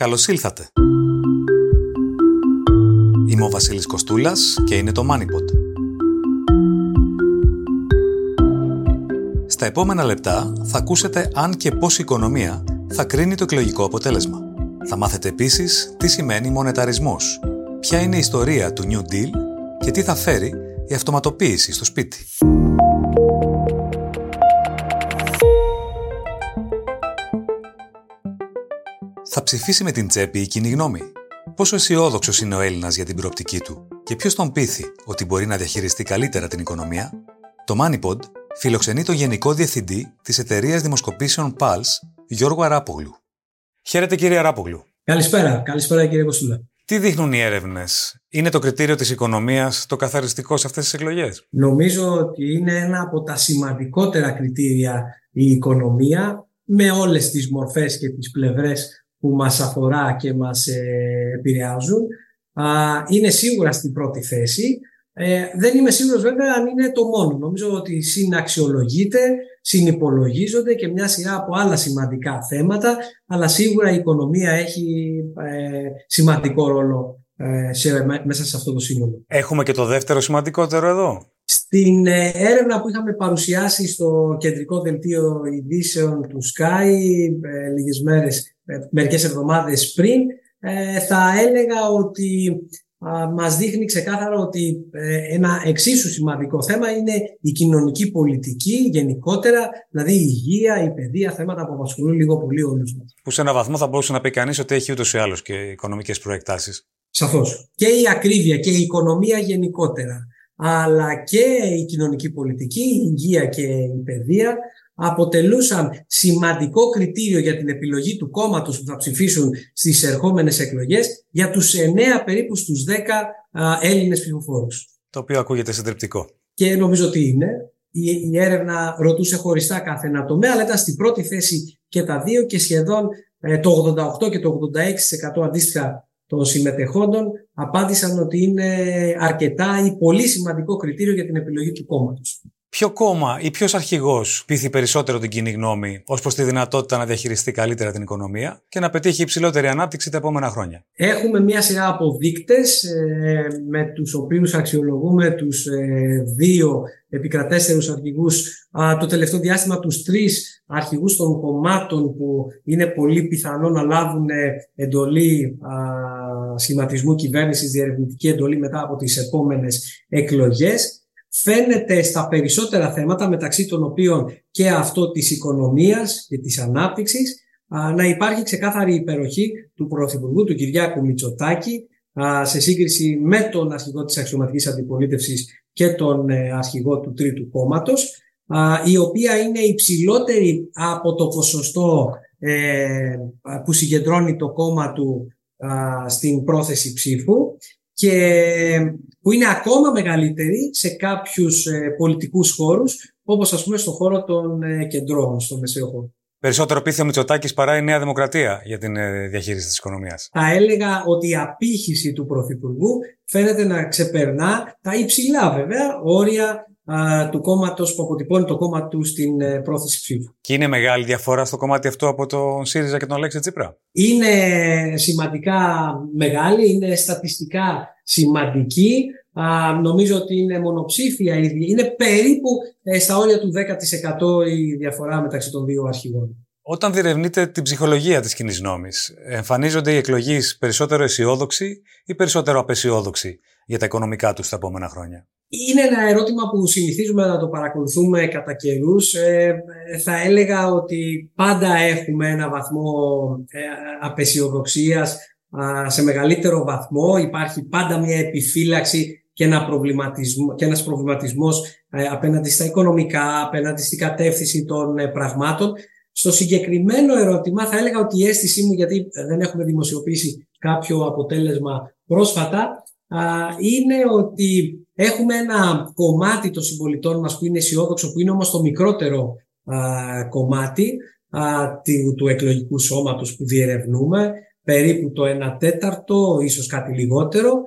Καλώς ήλθατε. Είμαι ο Βασίλης Κοστούλας και είναι το MoneyPod. Στα επόμενα λεπτά θα ακούσετε αν και πώς η οικονομία θα κρίνει το εκλογικό αποτέλεσμα. Θα μάθετε επίσης τι σημαίνει μονεταρισμός, ποια είναι η ιστορία του New Deal και τι θα φέρει η αυτοματοποίηση στο σπίτι. Ψηφίσει με την τσέπη η κοινή γνώμη. Πόσο αισιόδοξος είναι ο Έλληνας για την προοπτική του και ποιος τον πείθει ότι μπορεί να διαχειριστεί καλύτερα την οικονομία; Το MoneyPod φιλοξενεί τον Γενικό Διευθυντή της εταιρείας δημοσκοπήσεων Pulse, Γιώργο Αράπογλου. Χαίρετε κύριε Αράπογλου. Καλησπέρα, καλησπέρα κύριε Κοστούλα. Τι δείχνουν οι έρευνες, Είναι το κριτήριο της οικονομίας το καθαριστικό σε αυτές τις εκλογές; Νομίζω ότι είναι ένα από τα σημαντικότερα κριτήρια η οικονομία με όλες τις μορφές και τις πλευρές που μας αφορά και μας ε, επηρεάζουν. Είναι σίγουρα στην πρώτη θέση. Ε, δεν είμαι σίγουρος βέβαια αν είναι το μόνο. Νομίζω ότι συναξιολογείται, συνυπολογίζονται και μια σειρά από άλλα σημαντικά θέματα, αλλά σίγουρα η οικονομία έχει ε, σημαντικό ρόλο ε, σε, μέσα σε αυτό το σύνολο. Έχουμε και το δεύτερο σημαντικότερο εδώ. Στην ε, έρευνα που είχαμε παρουσιάσει στο κεντρικό δελτίο ειδήσεων του Sky ε, λίγες μέρες, μερικές εβδομάδες πριν, θα έλεγα ότι μας δείχνει ξεκάθαρα ότι ένα εξίσου σημαντικό θέμα είναι η κοινωνική πολιτική γενικότερα, δηλαδή η υγεία, η παιδεία, θέματα που απασχολούν λίγο πολύ όλους μας. Που σε ένα βαθμό θα μπορούσε να πει κανείς ότι έχει ούτως ή άλλως και οικονομικές προεκτάσεις. Σαφώς. Και η ακρίβεια και η οικονομία γενικότερα, αλλά και η κοινωνική πολιτική, η υγεία και η παιδεία αποτελούσαν σημαντικό κριτήριο για την επιλογή του κόμματος που θα ψηφίσουν στις ερχόμενες εκλογές για τους 9 περίπου στους 10 Έλληνες ψηφοφόρους. Το οποίο ακούγεται συντριπτικό. Και νομίζω ότι είναι. Η, έρευνα ρωτούσε χωριστά κάθε ένα τομέα, αλλά ήταν στην πρώτη θέση και τα δύο και σχεδόν ε, το 88 και το 86% αντίστοιχα των συμμετεχόντων απάντησαν ότι είναι αρκετά ή πολύ σημαντικό κριτήριο για την επιλογή του κόμματος. Ποιο κόμμα ή ποιος αρχηγός πείθει περισσότερο την κοινή γνώμη ως προς τη δυνατότητα να διαχειριστεί καλύτερα την οικονομία και να πετύχει υψηλότερη ανάπτυξη τα επόμενα χρόνια; Έχουμε μία σειρά από δείκτε ε, με τους οποίους αξιολογούμε τους ε, δύο επικρατέστερους αρχηγούς το τελευταίο διάστημα, τους τρεις αρχηγούς των κομμάτων που είναι πολύ πιθανό να λάβουν εντολή σχηματισμού κυβέρνησης, διερευνητική εντολή μετά από τις επόμενες εκλογές φαίνεται στα περισσότερα θέματα μεταξύ των οποίων και αυτό της οικονομίας και της ανάπτυξης να υπάρχει ξεκάθαρη υπεροχή του Πρωθυπουργού του Κυριάκου Μητσοτάκη σε σύγκριση με τον αρχηγό της αξιωματικής αντιπολίτευσης και τον ε, αρχηγό του τρίτου κόμματος η οποία είναι υψηλότερη από το ποσοστό ε, που συγκεντρώνει το κόμμα του στην πρόθεση ψήφου και που είναι ακόμα μεγαλύτερη σε κάποιους ε, πολιτικούς χώρους, όπως ας πούμε στον χώρο των ε, κεντρών, στο μεσαίο χώρο. Περισσότερο πείθει ο Μητσοτάκης παρά η Νέα Δημοκρατία για την ε, διαχείριση της οικονομίας. Θα έλεγα ότι η απήχηση του Πρωθυπουργού φαίνεται να ξεπερνά τα υψηλά βέβαια όρια του κόμματος που αποτυπώνει το κόμμα του στην ε, πρόθεση ψήφου. Και είναι μεγάλη διαφορά στο κομμάτι αυτό από τον ΣΥΡΙΖΑ και τον Αλέξη Τσίπρα; Είναι σημαντικά μεγάλη, είναι στατιστικά σημαντική. Α, νομίζω ότι είναι μονοψήφια ίδια. Είναι περίπου ε, στα όρια του 10% η διαφορά μεταξύ των δύο αρχηγών. Όταν διερευνείτε την ψυχολογία της κοινής νόμης, εμφανίζονται οι εκλογείς περισσότερο αισιόδοξοι ή περισσότερο απεσιόδοξοι για τα οικονομικά τους τα επόμενα χρόνια; Είναι ένα ερώτημα που συνηθίζουμε να το παρακολουθούμε κατά καιρούς. Ε, θα έλεγα ότι πάντα έχουμε ένα βαθμό ε, απεσιοδοξίας σε μεγαλύτερο βαθμό. Υπάρχει πάντα μια επιφύλαξη και, ένα προβληματισμό, και ένας προβληματισμός ε, απέναντι στα οικονομικά, απέναντι στην κατεύθυνση των ε, πραγμάτων. Στο συγκεκριμένο ερώτημα θα έλεγα ότι η αίσθησή μου, γιατί δεν έχουμε δημοσιοποιήσει κάποιο αποτέλεσμα πρόσφατα, είναι ότι έχουμε ένα κομμάτι των συμπολιτών μας που είναι αισιόδοξο, που είναι όμως το μικρότερο κομμάτι του, του εκλογικού σώματος που διερευνούμε, περίπου το 1 τέταρτο, ίσως κάτι λιγότερο.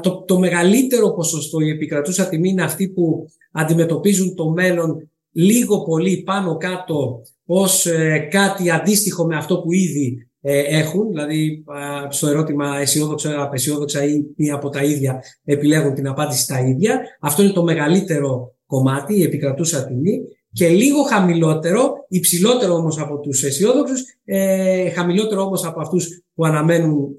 Το, το μεγαλύτερο ποσοστό, η επικρατούσα τιμή είναι αυτοί που αντιμετωπίζουν το μέλλον λίγο πολύ πάνω κάτω ως ε, κάτι αντίστοιχο με αυτό που ήδη έχουν, δηλαδή στο ερώτημα αισιόδοξα, απεσιόδοξα ή μία από τα ίδια επιλέγουν την απάντηση τα ίδια. Αυτό είναι το μεγαλύτερο κομμάτι, η επικρατούσα τιμή και λίγο χαμηλότερο, υψηλότερο όμως από τους αισιόδοξους, ε, χαμηλότερο όμως από αυτούς που αναμένουν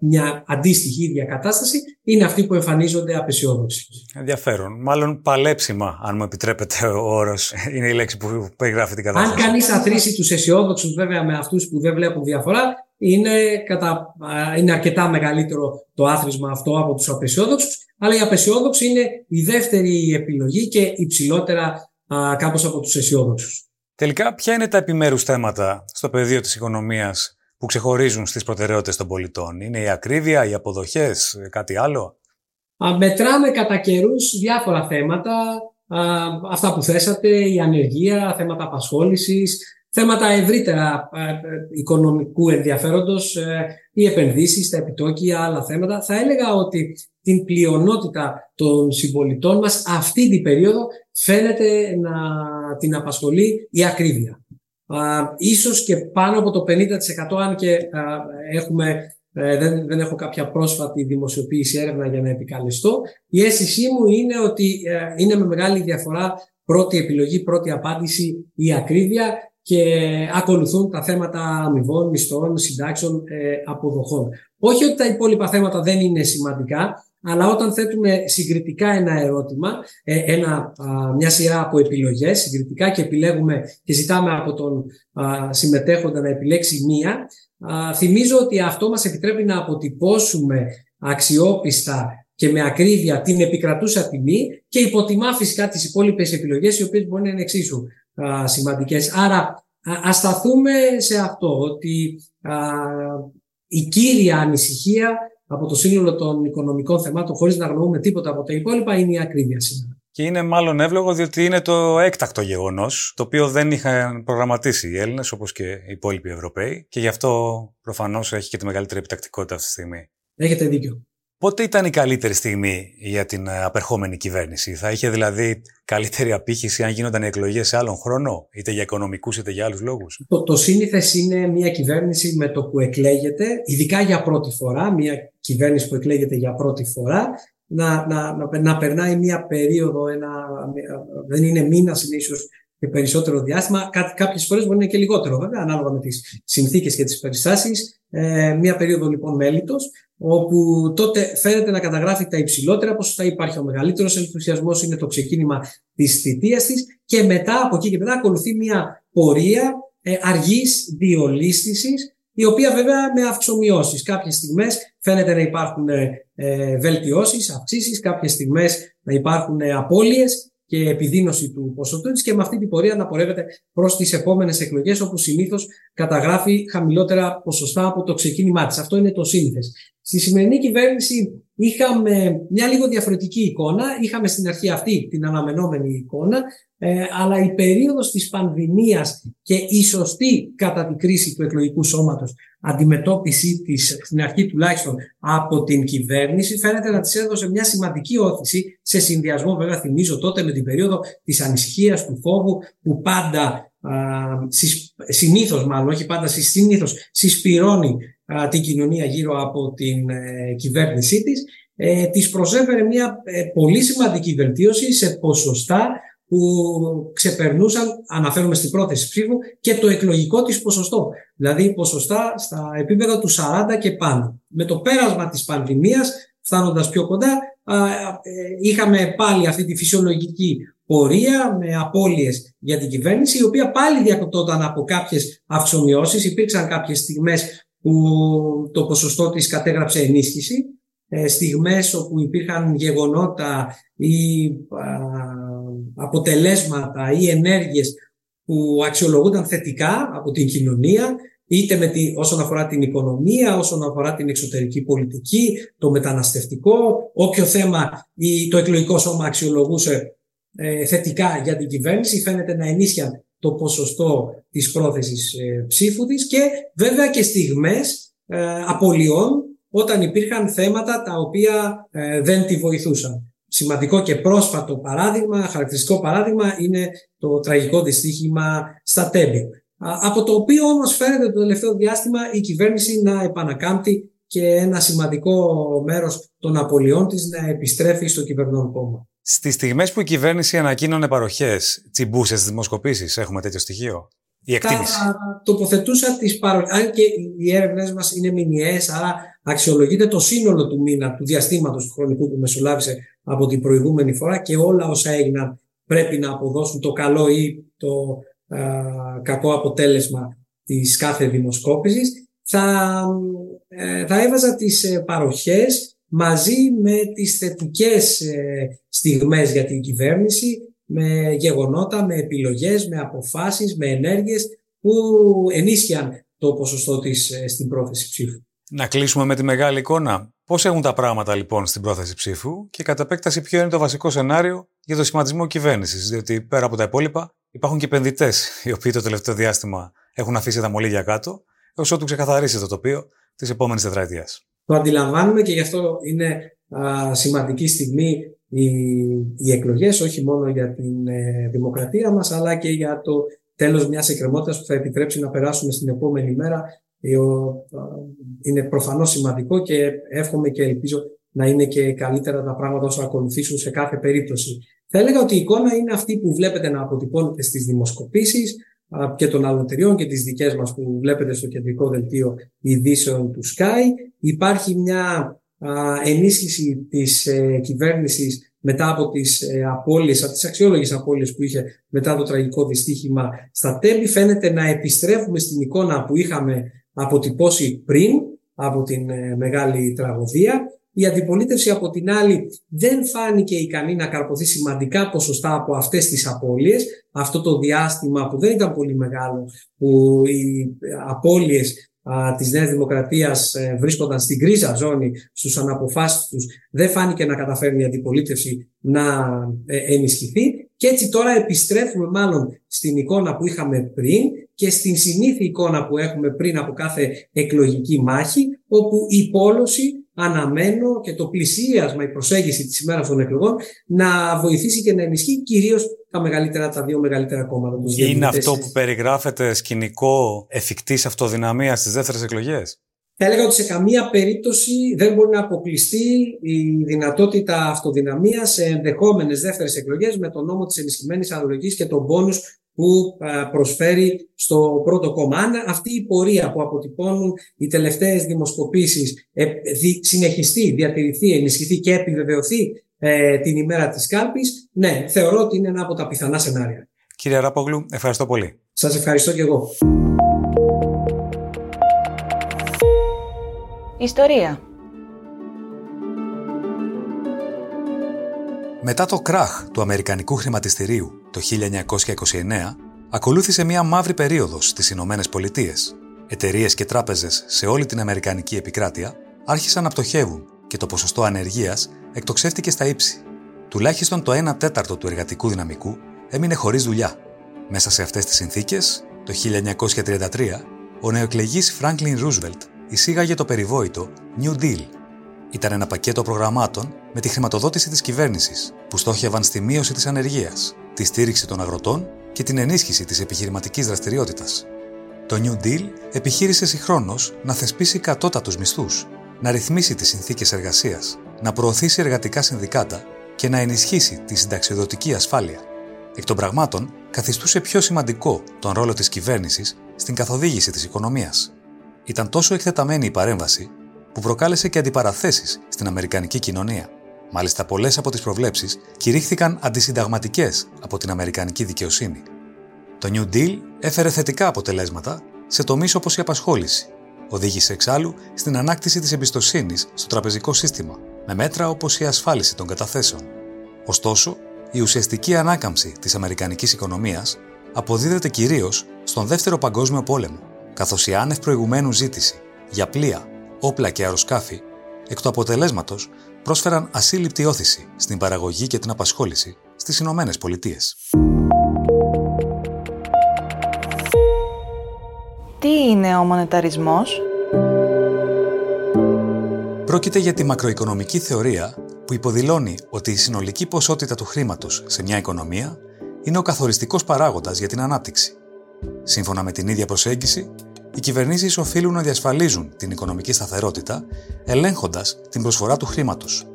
μια αντίστοιχη ίδια κατάσταση, είναι αυτοί που εμφανίζονται απεσιόδοξοι. Ενδιαφέρον. Μάλλον παλέψιμα, αν μου επιτρέπετε ο όρος, είναι η λέξη που περιγράφει την κατάσταση. Αν κανείς αθροίσει τους αισιόδοξους βέβαια με αυτούς που δεν βλέπουν διαφορά, είναι, κατα... είναι αρκετά μεγαλύτερο το άθροισμα αυτό από τους απεσιόδοξους, αλλά οι απεσιόδοξοι είναι η δεύτερη επιλογή και υψηλότερα κάπως από τους αισιόδοξους. Τελικά, ποια είναι τα επιμέρους θέματα στο πεδίο της οικονομίας που ξεχωρίζουν στις προτεραιότητες των πολιτών; Είναι η ακρίβεια, οι αποδοχές, κάτι άλλο; Μετράμε κατά καιρούς διάφορα θέματα, αυτά που θέσατε, η ανεργία, θέματα απασχόλησης, θέματα ευρύτερα οικονομικού ενδιαφέροντος, ε, οι επενδύσεις, τα επιτόκια, άλλα θέματα. Θα έλεγα ότι την πλειονότητα των συμπολιτών μας αυτή την περίοδο φαίνεται να την απασχολεί η ακρίβεια. ίσως και πάνω από το 50% αν και έχουμε, ε, δεν, δεν έχω κάποια πρόσφατη δημοσιοποίηση έρευνα για να επικαλεστώ. Η αίσθησή μου είναι ότι ε, είναι με μεγάλη διαφορά πρώτη επιλογή, πρώτη απάντηση η ακρίβεια και ακολουθούν τα θέματα αμοιβών, μισθών, συντάξεων, ε, αποδοχών. Όχι ότι τα υπόλοιπα θέματα δεν είναι σημαντικά, αλλά όταν θέτουμε συγκριτικά ένα ερώτημα, ε, ένα, μια σειρά από επιλογές συγκριτικά και επιλέγουμε και ζητάμε από τον συμμετέχοντα να επιλέξει μία, θυμίζω ότι αυτό μας επιτρέπει να αποτυπώσουμε αξιόπιστα και με ακρίβεια την επικρατούσα τιμή και υποτιμά φυσικά τις υπόλοιπες επιλογές οι οποίες μπορεί να είναι εξίσου σημαντικές. Άρα ας σταθούμε σε αυτό, ότι η κύρια ανησυχία από το σύνολο των οικονομικών θεμάτων, χωρίς να γνωρούμε τίποτα από τα υπόλοιπα, είναι η ακρίβεια σήμερα. Και είναι μάλλον εύλογο διότι είναι το έκτακτο γεγονός, το οποίο δεν είχαν προγραμματίσει οι Έλληνες όπως και οι υπόλοιποι Ευρωπαίοι. Και γι' αυτό προφανώς έχει και τη μεγαλύτερη επιτακτικότητα αυτή τη στιγμή. Έχετε δίκιο. Πότε ήταν η καλύτερη στιγμή για την ε, απερχόμενη κυβέρνηση, Θα είχε δηλαδή καλύτερη απήχηση αν γίνονταν οι εκλογές σε άλλον χρόνο, είτε για οικονομικούς είτε για άλλους λόγους; Το, το σύνηθες είναι μια κυβέρνηση με το που εκλέγεται, ειδικά για πρώτη φορά, μια κυβέρνηση που εκλέγεται για πρώτη φορά, να, να, να, να περνάει μια περίοδο, ένα, δεν είναι μήνας, είναι ίσως και περισσότερο διάστημα. Κάποιες φορές μπορεί να είναι και λιγότερο, βέβαια, ανάλογα με τις συνθήκες και τις περιστάσεις. Ε, μια περίοδο λοιπόν μέλητος, όπου τότε φαίνεται να καταγράφει τα υψηλότερα ποσοστά, υπάρχει ο μεγαλύτερος ενθουσιασμός, είναι το ξεκίνημα της θητείας της και μετά από εκεί και μετά ακολουθεί μια πορεία ε, αργής διολίστηση, η οποία βέβαια με αυξομοιώσεις. Κάποιες στιγμές φαίνεται να υπάρχουν ε, ε βελτιώσεις, αυξήσεις, κάποιες στιγμές να υπάρχουν ε, απώλειες και επιδείνωση του ποσοτού της και με αυτή την πορεία να πορεύεται προς τις επόμενες εκλογές, όπου συνήθως καταγράφει χαμηλότερα ποσοστά από το ξεκίνημά της. Αυτό είναι το σύνηθες. Στη σημερινή κυβέρνηση είχαμε μια λίγο διαφορετική εικόνα. Είχαμε στην αρχή αυτή την αναμενόμενη εικόνα, ε, αλλά η περίοδος της πανδημίας και η σωστή κατά την κρίση του εκλογικού σώματος αντιμετώπιση της, στην αρχή τουλάχιστον από την κυβέρνηση φαίνεται να της έδωσε μια σημαντική όθηση σε συνδυασμό βέβαια θυμίζω τότε με την περίοδο της ανησυχίας, του φόβου που πάντα συνήθως μάλλον, όχι πάντα συνήθως συσπηρώνει την κοινωνία γύρω από την ε, κυβέρνησή της, ε, της προσέφερε μια ε, πολύ σημαντική βελτίωση σε ποσοστά που ξεπερνούσαν, αναφέρομαι στην πρόθεση ψήφου, και το εκλογικό της ποσοστό. Δηλαδή ποσοστά στα επίπεδα του 40 και πάνω. Με το πέρασμα της πανδημίας, φτάνοντας πιο κοντά, είχαμε πάλι αυτή τη φυσιολογική πορεία με απώλειες για την κυβέρνηση, η οποία πάλι διακοπτόταν από κάποιες αυξομοιώσεις. Υπήρξαν κάποιες στιγμές που το ποσοστό της κατέγραψε ενίσχυση, ε, στιγμές όπου υπήρχαν γεγονότα ή αποτελέσματα ή ενέργειες που αξιολογούνταν θετικά από την κοινωνία, είτε με τη, όσον αφορά την οικονομία, όσον αφορά την εξωτερική πολιτική, το μεταναστευτικό, όποιο θέμα ή το εκλογικό σώμα αξιολογούσε ε, θετικά για την κυβέρνηση, φαίνεται να ενίσχυαν το ποσοστό της πρόθεσης ε, ψήφου της και βέβαια και στιγμές ε, απολειών όταν υπήρχαν θέματα τα οποία ε, δεν τη βοηθούσαν. Σημαντικό και πρόσφατο παράδειγμα, χαρακτηριστικό παράδειγμα είναι το τραγικό δυστύχημα στα Τέμπη. από το οποίο όμως φαίνεται το τελευταίο διάστημα η κυβέρνηση να επανακάμπτει και ένα σημαντικό μέρος των απολειών της να επιστρέφει στο κυβερνόν κόμμα. Στις στιγμές που η κυβέρνηση ανακοίνωνε παροχές, τσιμπούσες στι δημοσκοπήσεις, έχουμε τέτοιο στοιχείο; Η εκτίμηση. Θα τοποθετούσα τις παροχέ. Αν και οι έρευνε μας είναι μηνιαίες, άρα αξιολογείται το σύνολο του μήνα, του διαστήματος του χρονικού που μεσολάβησε από την προηγούμενη φορά και όλα όσα έγιναν πρέπει να αποδώσουν το καλό ή το κακό αποτέλεσμα της κάθε δημοσκόπησης. Θα, ε, θα έβαζα τις ε, παροχές μαζί με τις θετικές ε, στιγμές για την κυβέρνηση, με γεγονότα, με επιλογές, με αποφάσεις, με ενέργειες που ενίσχυαν το ποσοστό της στην πρόθεση ψήφου. Να κλείσουμε με τη μεγάλη εικόνα. Πώς έχουν τα πράγματα λοιπόν στην πρόθεση ψήφου και κατά επέκταση ποιο είναι το βασικό σενάριο για το σχηματισμό κυβέρνησης. Διότι πέρα από τα υπόλοιπα υπάρχουν και επενδυτές οι οποίοι το τελευταίο διάστημα έχουν αφήσει τα μολύγια κάτω, έως ότου ξεκαθαρίσει το τοπίο της επόμενης τετραετίας. Το αντιλαμβάνουμε και γι' αυτό είναι α, σημαντική στιγμή οι, οι εκλογές, όχι μόνο για την ε, δημοκρατία μας, αλλά και για το τέλος μιας εκκρεμότητας που θα επιτρέψει να περάσουμε στην επόμενη μέρα. Είναι προφανώς σημαντικό και εύχομαι και ελπίζω να είναι και καλύτερα τα πράγματα όσο ακολουθήσουν σε κάθε περίπτωση. Θα έλεγα ότι η εικόνα είναι αυτή που βλέπετε να αποτυπώνεται στις δημοσκοπήσεις και των άλλων εταιριών και τις δικές μας που βλέπετε στο κεντρικό δελτίο ειδήσεων του Sky. Υπάρχει μια ενίσχυση της ε, κυβέρνησης μετά από τις ε, απώλειες, από τις αξιόλογες απώλειες που είχε μετά το τραγικό δυστύχημα στα τέλη. Φαίνεται να επιστρέφουμε στην εικόνα που είχαμε αποτυπώσει πριν από την ε, μεγάλη τραγωδία η αντιπολίτευση από την άλλη δεν φάνηκε ικανή να καρποθεί σημαντικά ποσοστά από αυτές τις απώλειες. Αυτό το διάστημα που δεν ήταν πολύ μεγάλο, που οι απώλειες α, της Νέας Δημοκρατίας ε, βρίσκονταν στην κρίζα ζώνη στους αναποφάσεις τους, δεν φάνηκε να καταφέρει η αντιπολίτευση να ε, ενισχυθεί. Και έτσι τώρα επιστρέφουμε μάλλον στην εικόνα που είχαμε πριν και στην συνήθεια εικόνα που έχουμε πριν από κάθε εκλογική μάχη, όπου η πόλωση αναμένω και το πλησίασμα, η προσέγγιση της ημέρας των εκλογών να βοηθήσει και να ενισχύει κυρίως τα μεγαλύτερα, τα δύο μεγαλύτερα κόμματα. Είναι αυτό που περιγράφεται σκηνικό εφικτής αυτοδυναμίας στις δεύτερες εκλογές; Θα έλεγα ότι σε καμία περίπτωση δεν μπορεί να αποκλειστεί η δυνατότητα αυτοδυναμίας σε ενδεχόμενες δεύτερες εκλογές με τον νόμο της ενισχυμένης αναλογή και τον πόνους που προσφέρει στο πρώτο κόμμα. Αν αυτή η πορεία που αποτυπώνουν οι τελευταίες δημοσκοπήσεις ε, συνεχιστεί, διατηρηθεί, ενισχυθεί και επιβεβαιωθεί ε, την ημέρα της κάλπης, ναι, θεωρώ ότι είναι ένα από τα πιθανά σενάρια. Κύριε Ράπογλου, ευχαριστώ πολύ. Σας ευχαριστώ και εγώ. Ιστορία Μετά το κράχ του Αμερικανικού χρηματιστηρίου το 1929, ακολούθησε μια μαύρη περίοδος στις Ηνωμένες Πολιτείες. Εταιρείες και τράπεζες σε όλη την Αμερικανική επικράτεια άρχισαν να πτωχεύουν και το ποσοστό ανεργίας εκτοξεύτηκε στα ύψη. Τουλάχιστον το 1 τέταρτο του εργατικού δυναμικού έμεινε χωρίς δουλειά. Μέσα σε αυτές τις συνθήκες, το 1933, ο νεοεκλεγής Franklin Roosevelt εισήγαγε το περιβόητο New Deal ήταν ένα πακέτο προγραμμάτων με τη χρηματοδότηση της κυβέρνησης που στόχευαν στη μείωση της ανεργίας, τη στήριξη των αγροτών και την ενίσχυση της επιχειρηματικής δραστηριότητας. Το New Deal επιχείρησε συγχρόνως να θεσπίσει κατώτατους μισθούς, να ρυθμίσει τις συνθήκες εργασίας, να προωθήσει εργατικά συνδικάτα και να ενισχύσει τη συνταξιοδοτική ασφάλεια. Εκ των πραγμάτων, καθιστούσε πιο σημαντικό τον ρόλο της κυβέρνησης στην καθοδήγηση της οικονομίας. Ήταν τόσο εκτεταμένη η παρέμβαση που προκάλεσε και αντιπαραθέσεις στην Αμερικανική κοινωνία. Μάλιστα, πολλές από τις προβλέψεις κηρύχθηκαν αντισυνταγματικές από την Αμερικανική δικαιοσύνη. Το New Deal έφερε θετικά αποτελέσματα σε τομείς όπως η απασχόληση. Οδήγησε εξάλλου στην ανάκτηση της εμπιστοσύνης στο τραπεζικό σύστημα, με μέτρα όπως η ασφάλιση των καταθέσεων. Ωστόσο, η ουσιαστική ανάκαμψη της Αμερικανικής οικονομίας αποδίδεται κυρίως στον Δεύτερο Παγκόσμιο Πόλεμο, καθώς η άνευ προηγουμένου ζήτηση για πλοία, όπλα και αεροσκάφη, εκ του αποτελέσματος πρόσφεραν ασύλληπτη όθηση στην παραγωγή και την απασχόληση στις Ηνωμένες Πολιτείες. Τι είναι ο μονεταρισμός; Πρόκειται για τη μακροοικονομική θεωρία που υποδηλώνει ότι η συνολική ποσότητα του χρήματος σε μια οικονομία είναι ο καθοριστικός παράγοντας για την ανάπτυξη. Σύμφωνα με την ίδια προσέγγιση, οι κυβερνήσεις οφείλουν να διασφαλίζουν την οικονομική σταθερότητα, ελέγχοντας την προσφορά του χρήματος.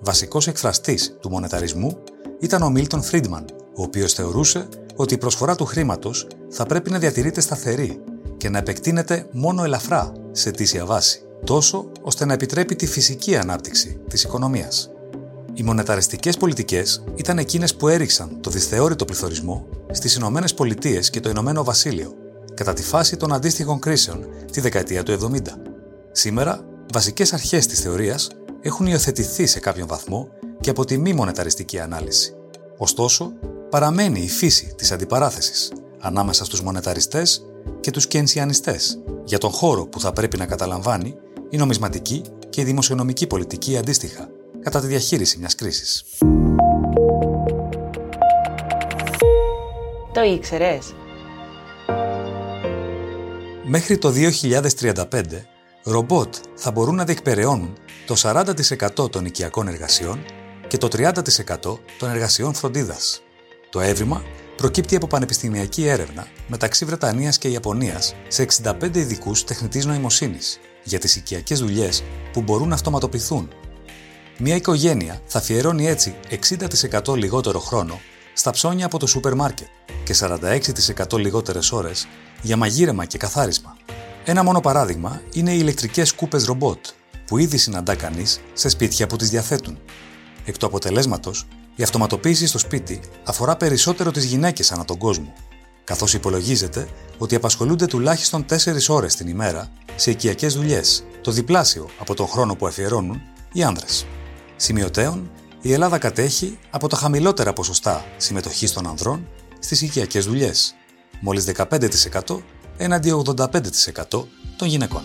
Βασικός εκφραστής του μονεταρισμού ήταν ο Μίλτον Φρίντμαν, ο οποίος θεωρούσε ότι η προσφορά του χρήματος θα πρέπει να διατηρείται σταθερή και να επεκτείνεται μόνο ελαφρά σε τήσια βάση, τόσο ώστε να επιτρέπει τη φυσική ανάπτυξη της οικονομίας. Οι μονεταριστικές πολιτικές ήταν εκείνες που έριξαν το δυσθεώρητο πληθωρισμό στις Ηνωμένες Πολιτείες και το Ηνωμένο Βασίλειο, κατά τη φάση των αντίστοιχων κρίσεων τη δεκαετία του 70. Σήμερα, βασικές αρχές της θεωρίας έχουν υιοθετηθεί σε κάποιον βαθμό και από τη μη μονεταριστική ανάλυση. Ωστόσο, παραμένει η φύση της αντιπαράθεσης ανάμεσα στους μονεταριστές και τους κενσιανιστές για τον χώρο που θα πρέπει να καταλαμβάνει η νομισματική και η δημοσιονομική πολιτική αντίστοιχα κατά τη διαχείριση μιας κρίσης. Το ήξερες; Μέχρι το 2035, ρομπότ θα μπορούν να διεκπεραιώνουν το 40% των οικιακών εργασιών και το 30% των εργασιών φροντίδας. Το έβριμα προκύπτει από πανεπιστημιακή έρευνα μεταξύ Βρετανίας και Ιαπωνίας σε 65 ειδικούς τεχνητής νοημοσύνης για τις οικιακές δουλειές που μπορούν να αυτοματοποιηθούν. Μια οικογένεια θα αφιερώνει έτσι 60% λιγότερο χρόνο στα ψώνια από το σούπερ μάρκετ και 46% λιγότερες ώρες για μαγείρεμα και καθάρισμα. Ένα μόνο παράδειγμα είναι οι ηλεκτρικές κούπες ρομπότ, που ήδη συναντά κανείς σε σπίτια που τις διαθέτουν. Εκ του αποτελέσματος, η αυτοματοποίηση στο σπίτι αφορά περισσότερο τις γυναίκες ανά τον κόσμο, καθώς υπολογίζεται ότι απασχολούνται τουλάχιστον 4 ώρες την ημέρα σε οικιακές δουλειές, το διπλάσιο από τον χρόνο που αφιερώνουν οι άνδρες. Σημειωτέων, η Ελλάδα κατέχει από τα χαμηλότερα ποσοστά συμμετοχής των ανδρών στις οικιακές δουλειές, μόλις 15% έναντι 85% των γυναικών.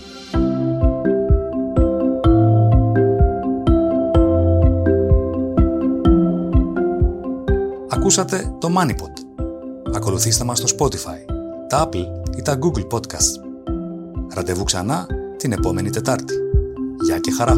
Ακούσατε το MoneyPod. Ακολουθήστε μας στο Spotify, τα Apple ή τα Google Podcasts. Ραντεβού ξανά την επόμενη Τετάρτη. Γεια και χαρά!